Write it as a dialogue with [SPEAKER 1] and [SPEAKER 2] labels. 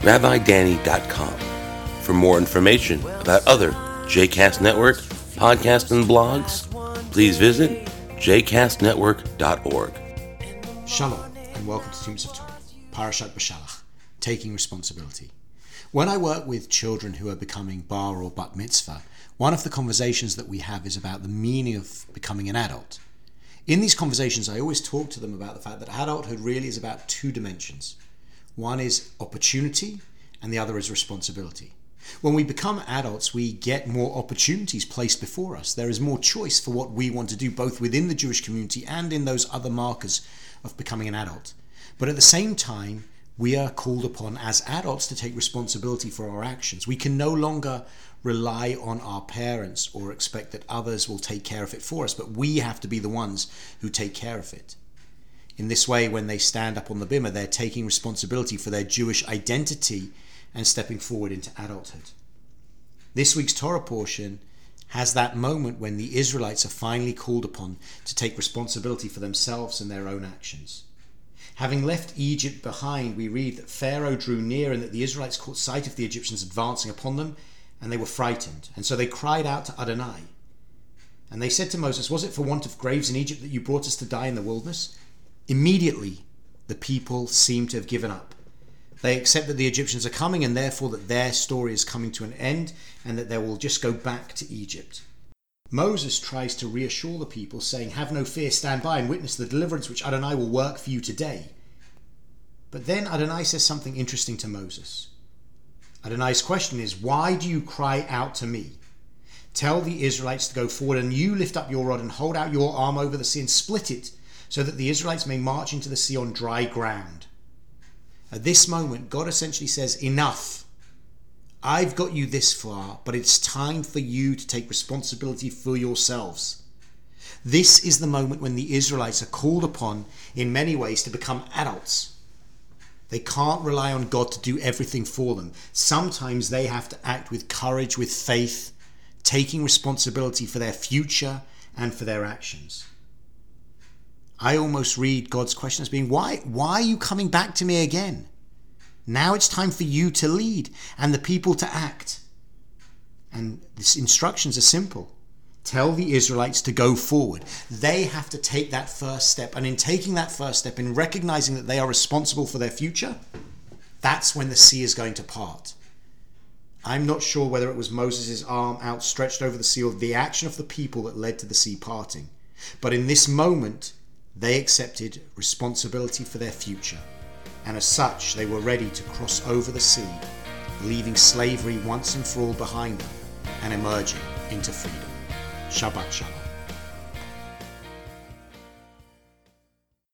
[SPEAKER 1] rabbidanny.com. For more information about other JCast Network podcasts and blogs, please visit jcastnetwork.org.
[SPEAKER 2] Shalom, and welcome to Minutes of Torah, Parashat Bashalach, taking responsibility. When I work with children who are becoming bar or bat mitzvah, one of the conversations that we have is about the meaning of becoming an adult. In these conversations, I always talk to them about the fact that adulthood really is about two dimensions. One is opportunity, and the other is responsibility. When we become adults, we get more opportunities placed before us. There is more choice for what we want to do, both within the Jewish community and in those other markers of becoming an adult. But at the same time, we are called upon as adults to take responsibility for our actions. We can no longer rely on our parents or expect that others will take care of it for us, but we have to be the ones who take care of it. In this way, when they stand up on the bimah, they're taking responsibility for their Jewish identity and stepping forward into adulthood. This week's Torah portion has that moment when the Israelites are finally called upon to take responsibility for themselves and their own actions. Having left Egypt behind, we read that Pharaoh drew near and that the Israelites caught sight of the Egyptians advancing upon them, and they were frightened. And so they cried out to Adonai. And they said to Moses, Was it for want of graves in Egypt that you brought us to die in the wilderness? Immediately, the people seem to have given up. They accept that the Egyptians are coming and therefore that their story is coming to an end and that they will just go back to Egypt. Moses tries to reassure the people, saying, Have no fear, stand by and witness the deliverance which Adonai will work for you today. But then Adonai says something interesting to Moses. Adonai's question is, Why do you cry out to me? Tell the Israelites to go forward, and you lift up your rod and hold out your arm over the sea and split it so that the Israelites may march into the sea on dry ground. At this moment, God essentially says, Enough. I've got you this far, but it's time for you to take responsibility for yourselves. This is the moment when the Israelites are called upon, in many ways, to become adults. They can't rely on God to do everything for them. Sometimes they have to act with courage, with faith, taking responsibility for their future and for their actions. I almost read God's question as being, why, why are you coming back to me again? Now it's time for you to lead and the people to act. And the instructions are simple. Tell the Israelites to go forward. They have to take that first step. And in taking that first step, in recognizing that they are responsible for their future, that's when the sea is going to part. I'm not sure whether it was Moses' arm outstretched over the sea or the action of the people that led to the sea parting. But in this moment, they accepted responsibility for their future, and as such, they were ready to cross over the sea, leaving slavery once and for all behind them and emerging into freedom. Shabbat Shalom.